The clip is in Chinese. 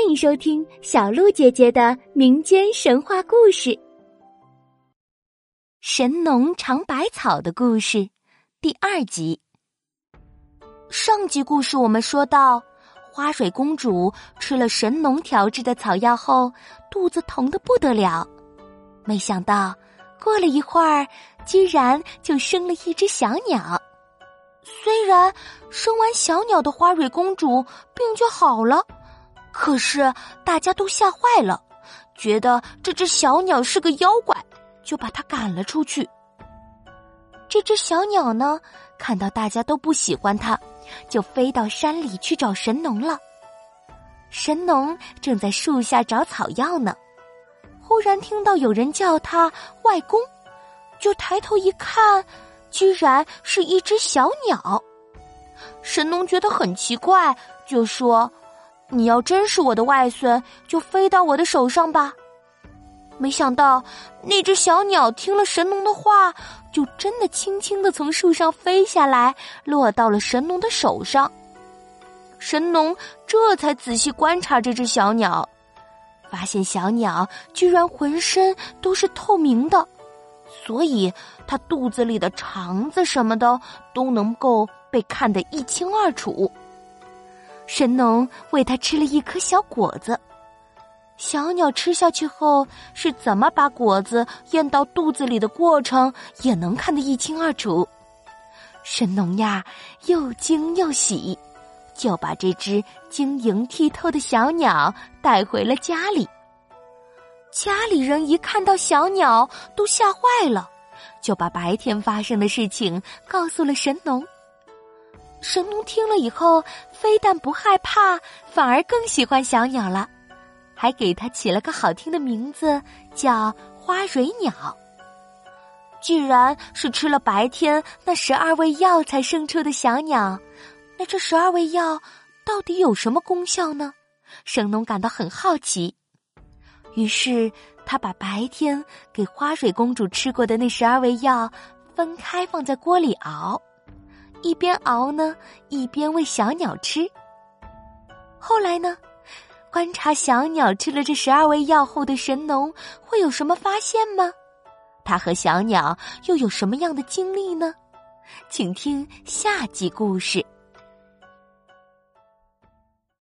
欢迎收听小鹿姐姐的民间神话故事《神农尝百草的故事》第二集。上集故事我们说到，花水公主吃了神农调制的草药后，肚子疼的不得了。没想到过了一会儿，居然就生了一只小鸟。虽然生完小鸟的花蕊公主病就好了。可是大家都吓坏了，觉得这只小鸟是个妖怪，就把它赶了出去。这只小鸟呢，看到大家都不喜欢它，就飞到山里去找神农了。神农正在树下找草药呢，忽然听到有人叫他外公，就抬头一看，居然是一只小鸟。神农觉得很奇怪，就说。你要真是我的外孙，就飞到我的手上吧。没想到那只小鸟听了神农的话，就真的轻轻的从树上飞下来，落到了神农的手上。神农这才仔细观察这只小鸟，发现小鸟居然浑身都是透明的，所以它肚子里的肠子什么的都能够被看得一清二楚。神农喂它吃了一颗小果子，小鸟吃下去后是怎么把果子咽到肚子里的过程，也能看得一清二楚。神农呀，又惊又喜，就把这只晶莹剔透的小鸟带回了家里。家里人一看到小鸟，都吓坏了，就把白天发生的事情告诉了神农。神农听了以后，非但不害怕，反而更喜欢小鸟了，还给它起了个好听的名字，叫花蕊鸟。既然是吃了白天那十二味药才生出的小鸟，那这十二味药到底有什么功效呢？神农感到很好奇，于是他把白天给花蕊公主吃过的那十二味药分开放在锅里熬。一边熬呢，一边喂小鸟吃。后来呢，观察小鸟吃了这十二味药后的神农会有什么发现吗？他和小鸟又有什么样的经历呢？请听下集故事。